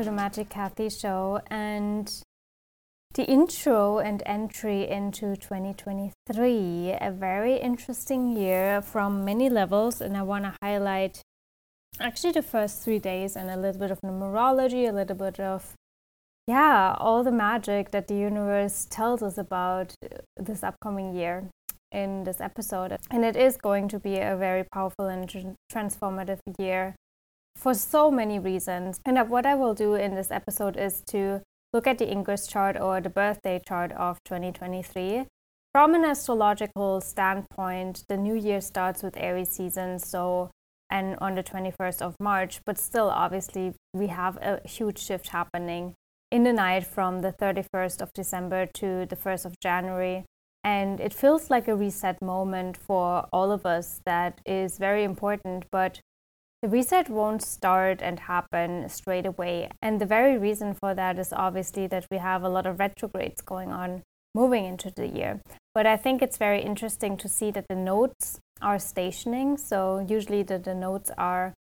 to the Magic Kathi Show and the intro and entry into 2023. A very interesting year from many levels, and I want to highlight actually the first three days and a little bit of numerology, a little bit of yeah, all the magic that the universe tells us about this upcoming year in this episode. And it is going to be a very powerful and transformative year for so many reasons. And uh, what I will do in this episode is to look at the Ingress chart or the birthday chart of 2023. From an astrological standpoint, the new year starts with Aries season, so and on the 21st of March, but still obviously we have a huge shift happening in the night from the 31st of December to the 1st of January. And it feels like a reset moment for all of us that is very important, but the reset won't start and happen straight away. And the very reason for that is obviously that we have a lot of retrogrades going on moving into the year. But I think it's very interesting to see that the nodes are stationing. So usually the, the nodes are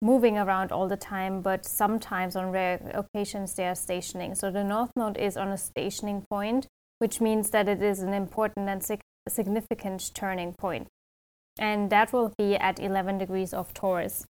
moving around all the time, but sometimes on rare occasions they are stationing. So the north node is on a stationing point, which means that it is an important and sig- significant turning point. And that will be at 11 degrees of Taurus.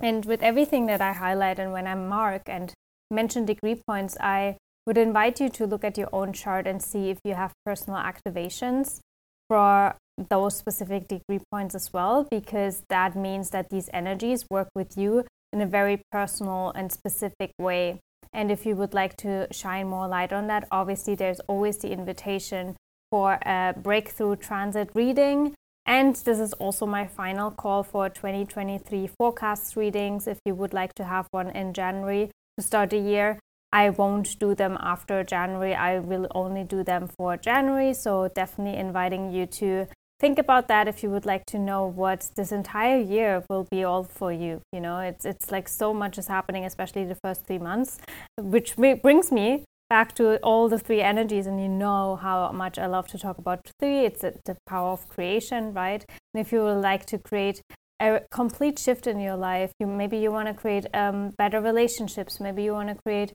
And with everything that I highlight and when I mark and mention degree points, I would invite you to look at your own chart and see if you have personal activations for those specific degree points as well, because that means that these energies work with you in a very personal and specific way. And if you would like to shine more light on that, obviously there's always the invitation for a breakthrough transit reading and this is also my final call for 2023 forecast readings. If you would like to have one in January to start the year, I won't do them after January. I will only do them for January. So, definitely inviting you to think about that if you would like to know what this entire year will be all for you. You know, it's, it's like so much is happening, especially the first three months, which brings me back to all the three energies and you know how much I love to talk about three. It's the power of creation, right? And if you would like to create a complete shift in your life, you maybe you want to create um, better relationships, maybe you want to create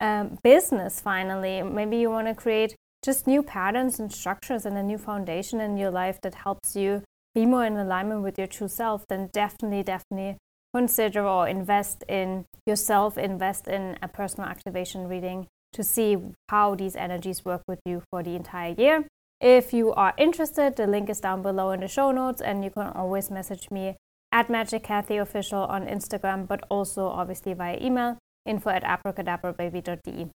um, business finally, maybe you want to create just new patterns and structures and a new foundation in your life that helps you be more in alignment with your true self, then definitely, definitely consider or invest in yourself, invest in a personal activation reading to see how these energies work with you for the entire year. If you are interested, the link is down below in the show notes, and you can always message me at Magic Kathi Official on Instagram, but also obviously via email info at abracadabrababy.de.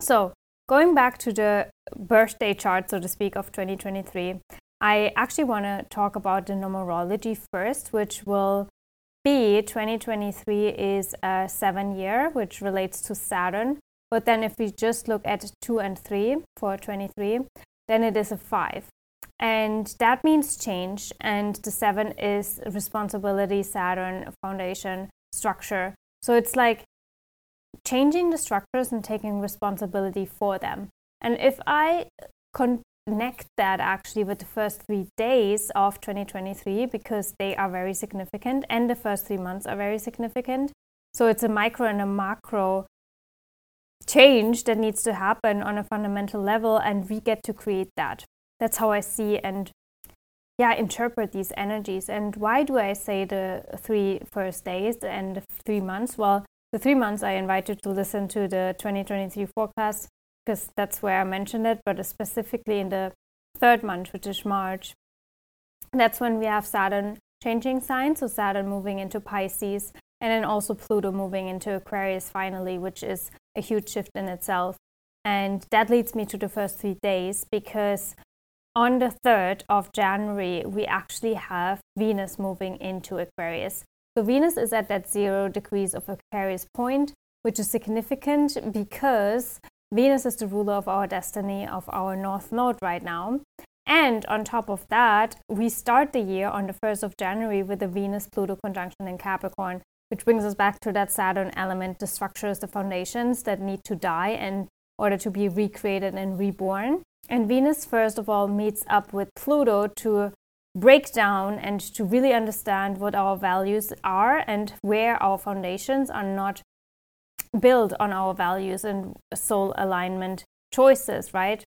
So, going back to the birthday chart, so to speak, of 2023, I actually want to talk about the numerology first, which will be 2023 is a seven year, which relates to Saturn. But then if we just look at 2 and 3 for 23, then it is a 5. And that means change. And the 7 is responsibility, Saturn, foundation, structure. So it's like changing the structures and taking responsibility for them. And if I connect that actually with the first three days of 2023, because they are very significant and the first three months are very significant. So it's a micro and a macro change that needs to happen on a fundamental level and we get to create that. That's how i see and yeah interpret these energies. And why do i say the three first days and the three months? Well the three months i invite you to listen to the 2023 forecast because that's where i mentioned it but specifically in the third month which is march that's when we have saturn changing signs so saturn moving into pisces and then also pluto moving into aquarius finally which is a huge shift in itself. And that leads me to the first three days because on the 3rd of January, we actually have Venus moving into Aquarius. So Venus is at that zero degrees of Aquarius point, which is significant because Venus is the ruler of our destiny, of our North Node right now. And on top of that, we start the year on the 1st of January with the Venus Pluto conjunction in Capricorn, which brings us back to that Saturn element the structures, the foundations that need to die in order to be recreated and reborn. And Venus, first of all, meets up with Pluto to break down and to really understand what our values are and where our foundations are not built on our values and soul alignment choices, right?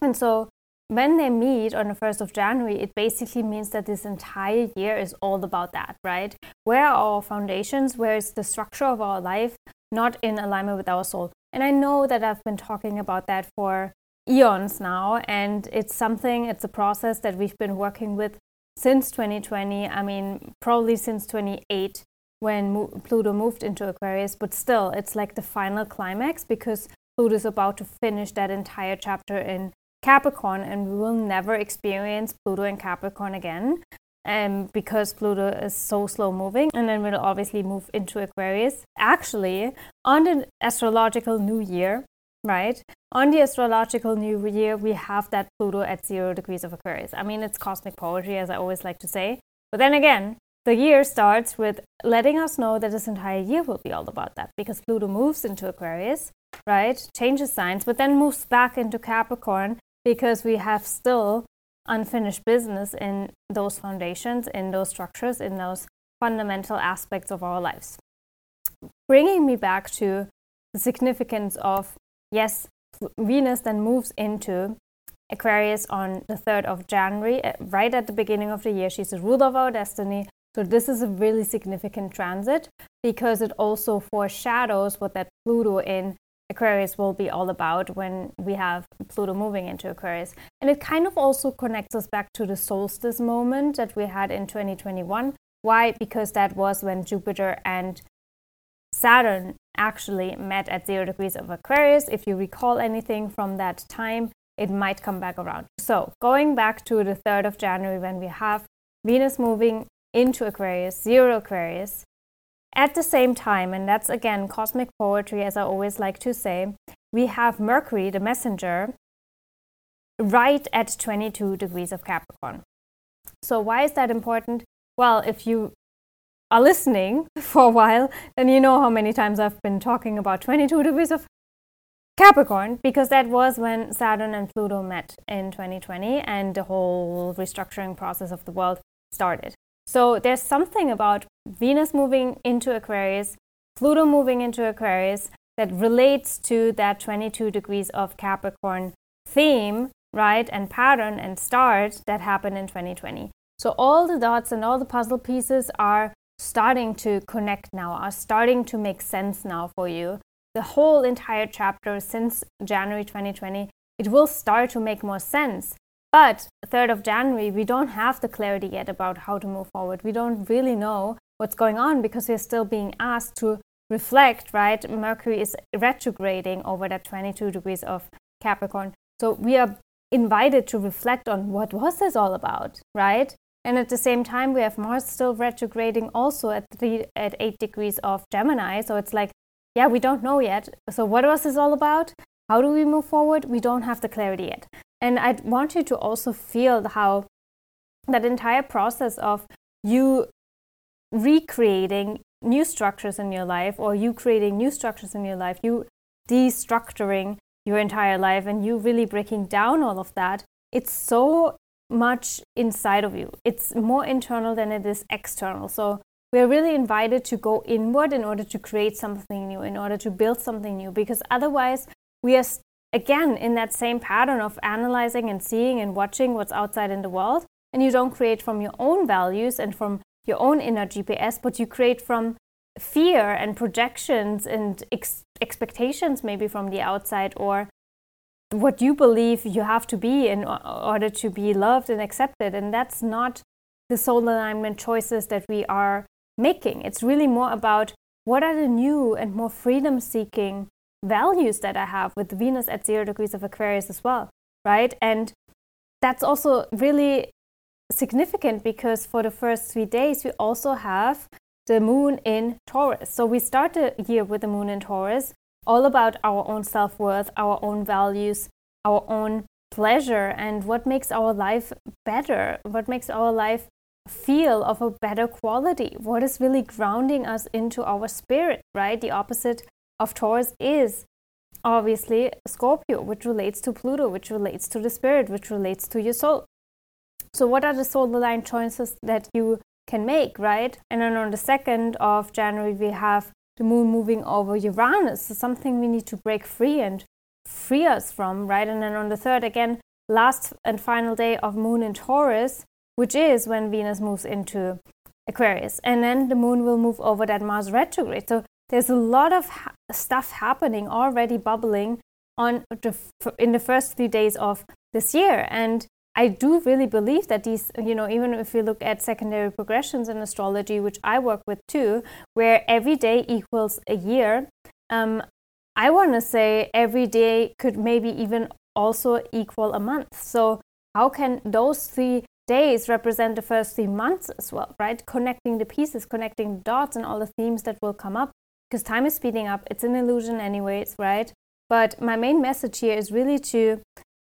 And so when they meet on the 1st of January, it basically means that this entire year is all about that, right? Where are our foundations? Where is the structure of our life not in alignment with our soul? And I know that I've been talking about that for eons now, and it's something, it's a process that we've been working with since 2020. I mean, probably since 28 when Pluto moved into Aquarius, but still, it's like the final climax because Pluto is about to finish that entire chapter in Capricorn, and we will never experience Pluto in Capricorn again. Um, because Pluto is so slow moving, and then we'll obviously move into Aquarius. Actually, on the astrological new year, right? On the astrological new year, we have that Pluto at zero degrees of Aquarius. I mean, it's cosmic poetry, as I always like to say. But then again, the year starts with letting us know that this entire year will be all about that because Pluto moves into Aquarius, right? Changes signs, but then moves back into Capricorn because we have still unfinished business in those foundations, in those structures, in those fundamental aspects of our lives. Bringing me back to the significance of yes, Venus then moves into Aquarius on the 3rd of January, uh, right at the beginning of the year. She's the ruler of our destiny. So, this is a really significant transit because it also foreshadows what that Pluto in Aquarius will be all about when we have Pluto moving into Aquarius. And it kind of also connects us back to the solstice moment that we had in 2021. Why? Because that was when Jupiter and Saturn actually met at zero degrees of Aquarius. If you recall anything from that time, it might come back around. So, going back to the 3rd of January when we have Venus moving into Aquarius, zero Aquarius, at the same time, and that's again cosmic poetry, as I always like to say, we have Mercury, the messenger, right at 22 degrees of Capricorn. So, why is that important? Well, if you are listening for a while, then you know how many times I've been talking about 22 degrees of Capricorn, because that was when Saturn and Pluto met in 2020 and the whole restructuring process of the world started. So there's something about Venus moving into Aquarius, Pluto moving into Aquarius that relates to that 22 degrees of Capricorn theme, right, and pattern and start that happened in 2020. So all the dots and all the puzzle pieces are starting to connect now, are starting to make sense now for you. The whole entire chapter since January 2020, it will start to make more sense but 3rd of January, we don't have the clarity yet about how to move forward. We don't really know what's going on because we're still being asked to reflect, right? Mercury is retrograding over that 22 degrees of Capricorn. So we are invited to reflect on what was this all about, right? And at the same time, we have Mars still retrograding also at three at eight degrees of Gemini. So it's like, yeah, we don't know yet. So what was this all about? How do we move forward? We don't have the clarity yet. And I want you to also feel how that entire process of you recreating new structures in your life or you creating new structures in your life, you destructuring your entire life and you really breaking down all of that, it's so much inside of you. It's more internal than it is external. So we're really invited to go inward in order to create something new, in order to build something new, because otherwise we are again in that same pattern of analyzing and seeing and watching what's outside in the world. And you don't create from your own values and from your own inner GPS, but you create from fear and projections and ex- expectations, maybe from the outside, or what you believe you have to be in order to be loved and accepted. And that's not the soul alignment choices that we are making. It's really more about what are the new and more freedom seeking values that I have with Venus at zero degrees of Aquarius as well, right? And that's also really significant because for the first three days, we also have the moon in Taurus. So we start the year with the moon in Taurus, all about our own self worth, our own values, our own pleasure, and what makes our life better, what makes our life feel of a better quality, what is really grounding us into our spirit, right? The opposite of Taurus is obviously Scorpio, which relates to Pluto, which relates to the spirit, which relates to your soul. So, what are the soul aligned choices that you can make, right? And then on the 2nd of January, we have the moon moving over Uranus. So something we need to break free and free us from, right? And then on the third, again, last and final day of moon in Taurus, which is when Venus moves into Aquarius. And then the moon will move over that Mars retrograde. So there's a lot of ha- stuff happening already bubbling on the f- in the first few days of this year. And I do really believe that these, you know, even if we look at secondary progressions in astrology, which I work with too, where every day equals a year, um, I want to say every day could maybe even also equal a month. So, how can those three days represent the first three months as well, right? Connecting the pieces, connecting the dots, and all the themes that will come up because time is speeding up. It's an illusion, anyways, right? But my main message here is really to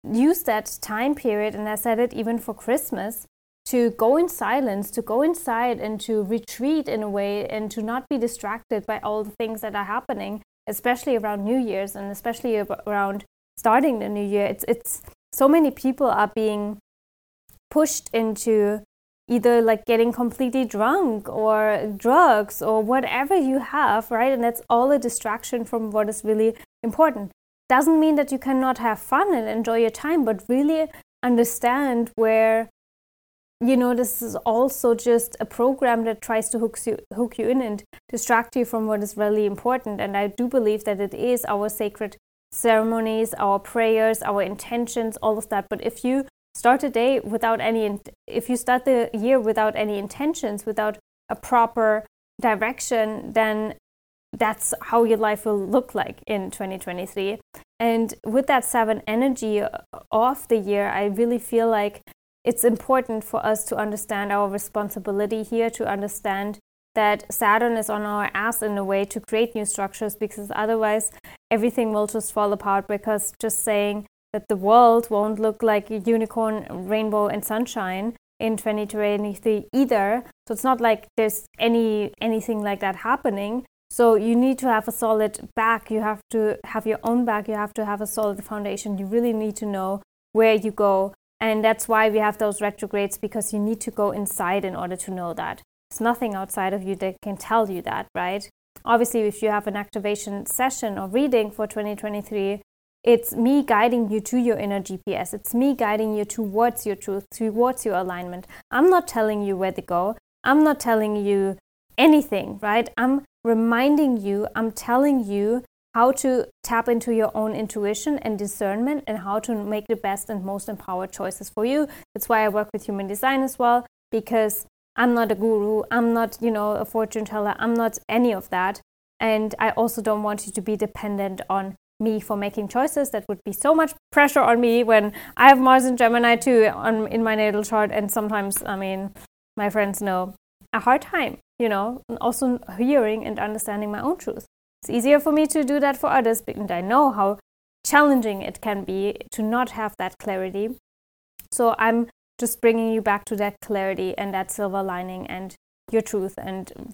use that time period, and I said it even for Christmas, to go in silence, to go inside and to retreat in a way and to not be distracted by all the things that are happening, especially around New Year's and especially around starting the new year. It's, it's so many people are being pushed into either like getting completely drunk or drugs or whatever you have, right? And that's all a distraction from what is really important. Doesn't mean that you cannot have fun and enjoy your time, but really understand where you know this is also just a program that tries to hook you hook you in and distract you from what is really important. And i do believe that it is our sacred ceremonies our prayers our intentions all of that. But if you start a day without any if you start the year without any intentions without a proper direction then that's how your life will look like in 2023. And with that seven energy of the year, I really feel like it's important for us to understand our responsibility here, to understand that Saturn is on our ass in a way to create new structures because otherwise everything will just fall apart because just saying that the world won't look like a unicorn, rainbow, and sunshine in 2023 either. So it's not like there's any anything like that happening. So you need to have a solid back. You have to have your own back. You have to have a solid foundation. You really need to know where you go. And that's why we have those retrogrades because you need to go inside in order to know that. There's nothing outside of you that can tell you that, right? Obviously, if you have an activation session or reading for 2023, it's me guiding you to your inner GPS. It's me guiding you towards your truth, towards your alignment. I'm not telling you where to go. I'm not telling you anything, right? I'm reminding you, I'm telling you how to tap into your own intuition and discernment and how to make the best and most empowered choices for you. That's why I work with human design as well, because I'm not a guru, I'm not, you know, a fortune teller, I'm not any of that. And I also don't want you to be dependent on me for making choices. That would be so much pressure on me when I have Mars and Gemini too on in my natal chart. And sometimes, I mean, my friends know a hard time, you know, also hearing and understanding my own truth. It's easier for me to do that for others, and I know how challenging it can be to not have that clarity. So I'm just bringing you back to that clarity and that silver lining and your truth and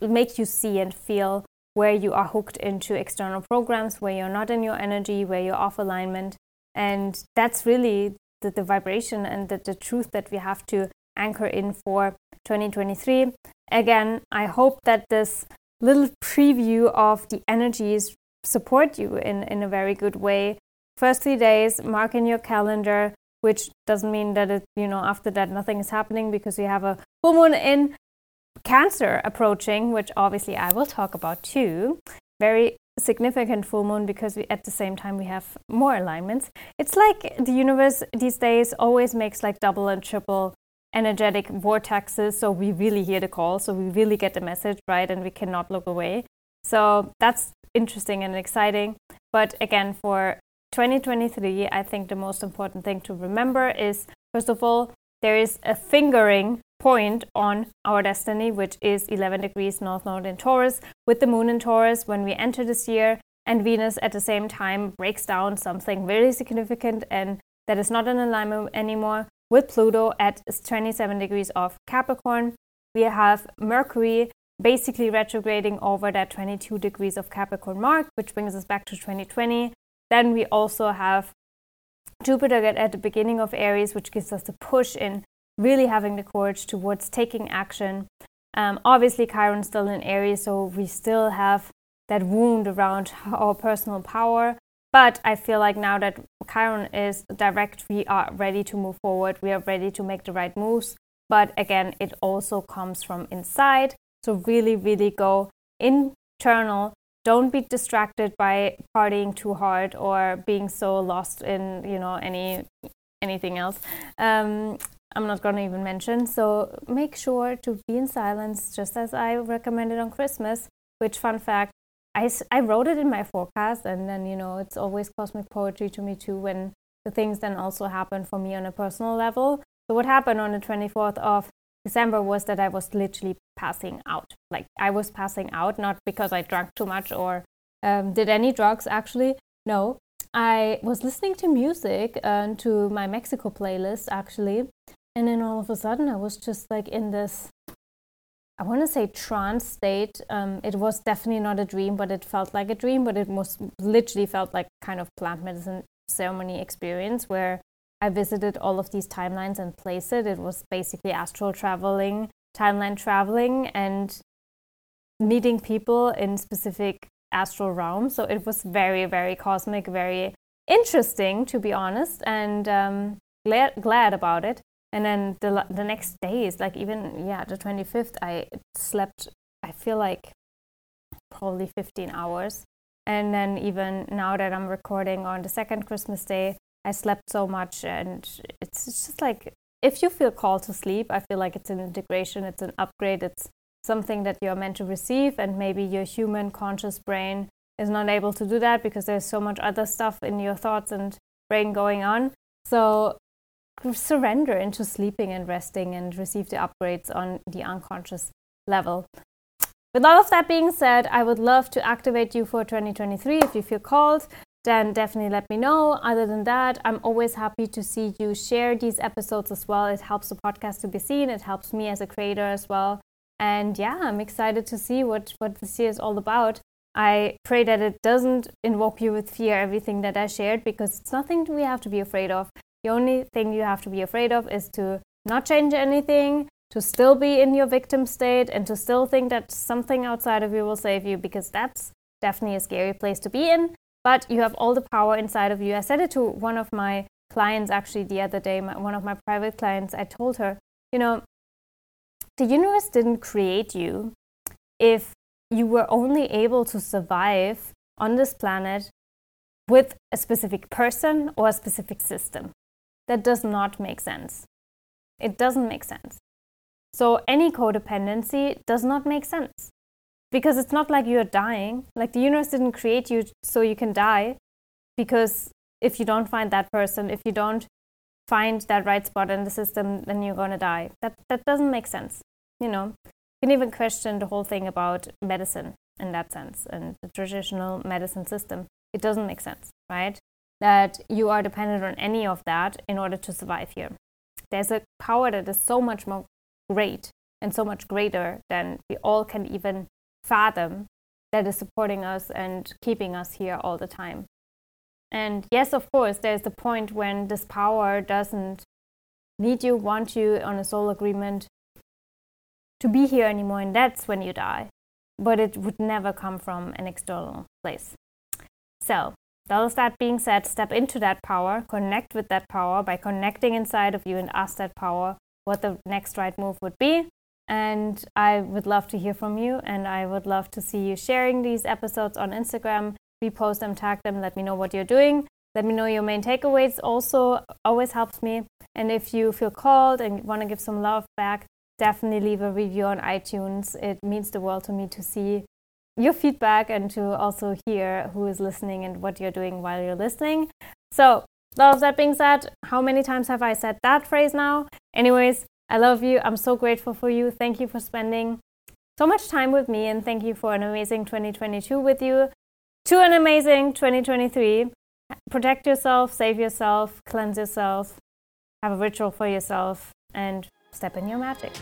make you see and feel where you are hooked into external programs, where you're not in your energy, where you're off alignment. And that's really the, the vibration and the, the truth that we have to anchor in for 2023. Again, I hope that this little preview of the energies support you in, in a very good way. First three days, mark in your calendar, which doesn't mean that it, you know, after that nothing is happening because we have a full moon in Cancer approaching, which obviously I will talk about too. Very significant full moon because we, at the same time we have more alignments. It's like the universe these days always makes like double and triple energetic vortexes. So we really hear the call. So we really get the message, right? And we cannot look away. So that's interesting and exciting. But again, for 2023, I think the most important thing to remember is first of all, there is a fingering point on our destiny, which is 11 degrees north node in Taurus, with the moon in Taurus when we enter this year, and Venus at the same time breaks down something very significant and that is not in alignment anymore with Pluto at 27 degrees of Capricorn. We have Mercury basically retrograding over that 22 degrees of Capricorn mark, which brings us back to 2020. Then we also have Jupiter get at the beginning of Aries, which gives us the push in really having the courage towards taking action. Um, obviously, Chiron's still in Aries, so we still have that wound around our personal power. But I feel like now that Chiron is direct, we are ready to move forward. We are ready to make the right moves. But again, it also comes from inside. So really, really go internal. Don't be distracted by partying too hard or being so lost in, you know, any anything else. Um, I'm not going to even mention. So make sure to be in silence, just as I recommended on Christmas. Which, fun fact, I, I wrote it in my forecast, and then, you know, it's always cosmic poetry to me too when the things then also happen for me on a personal level. So, what happened on the 24th of December was that I was literally passing out. Like, I was passing out, not because I drank too much or um, did any drugs, actually. No, I was listening to music and to my Mexico playlist, actually. And then all of a sudden, I was just like in this I want to say trance state. Um, it was definitely not a dream, but it felt like a dream. But it was literally felt like kind of plant medicine ceremony experience where I visited all of these timelines and places. It was basically astral traveling, timeline traveling, and meeting people in specific astral realms. So it was very, very cosmic, very interesting, to be honest, and um, glad, glad about it and then the the next days like even yeah the 25th i slept i feel like probably 15 hours and then even now that i'm recording on the second christmas day i slept so much and it's just like if you feel called to sleep i feel like it's an integration it's an upgrade it's something that you're meant to receive and maybe your human conscious brain is not able to do that because there's so much other stuff in your thoughts and brain going on so surrender into sleeping and resting and receive the upgrades on the unconscious level. With all of that being said, I would love to activate you for 2023 if you feel called. Then definitely let me know. Other than that, I'm always happy to see you share these episodes as well. It helps the podcast to be seen. It helps me as a creator as well. And yeah, I'm excited to see what, what this year is all about. I pray that it doesn't invoke you with fear, everything that I shared, because it's nothing we have to be afraid of. The only thing you have to be afraid of is to not change anything, to still be in your victim state, and to still think that something outside of you will save you, because that's definitely a scary place to be in. But you have all the power inside of you. I said it to one of my clients actually the other day, my, one of my private clients. I told her, you know, the universe didn't create you if you were only able to survive on this planet with a specific person or a specific system that does not make sense. It doesn't make sense. So any codependency does not make sense because it's not like you're dying. Like the universe didn't create you so you can die because if you don't find that person, if you don't find that right spot in the system, then you're going to die. That, that doesn't make sense. You know, you can even question the whole thing about medicine in that sense and the traditional medicine system. It doesn't make sense, right? that you are dependent on any of that in order to survive here. There's a power that is so much more great and so much greater than we all can even fathom that is supporting us and keeping us here all the time. And yes, of course, there's the point when this power doesn't need you, want you on a soul agreement to be here anymore, and that's when you die. But it would never come from an external place. So, all that being said, step into that power, connect with that power by connecting inside of you and ask that power what the next right move would be. And I would love to hear from you, and I would love to see you sharing these episodes on Instagram. Repost them, tag them, let me know what you're doing. Let me know your main takeaways. Also, always helps me. And if you feel called and want to give some love back, definitely leave a review on iTunes. It means the world to me to see your feedback and to also hear who is listening and what you're doing while you're listening. So, all of that being said, how many times have I said that phrase now? Anyways, I love you. I'm so grateful for you. Thank you for spending so much time with me and thank you for an amazing 2022 with you. To an amazing 2023. Protect yourself, save yourself, cleanse yourself, have a ritual for yourself, and step in your magic.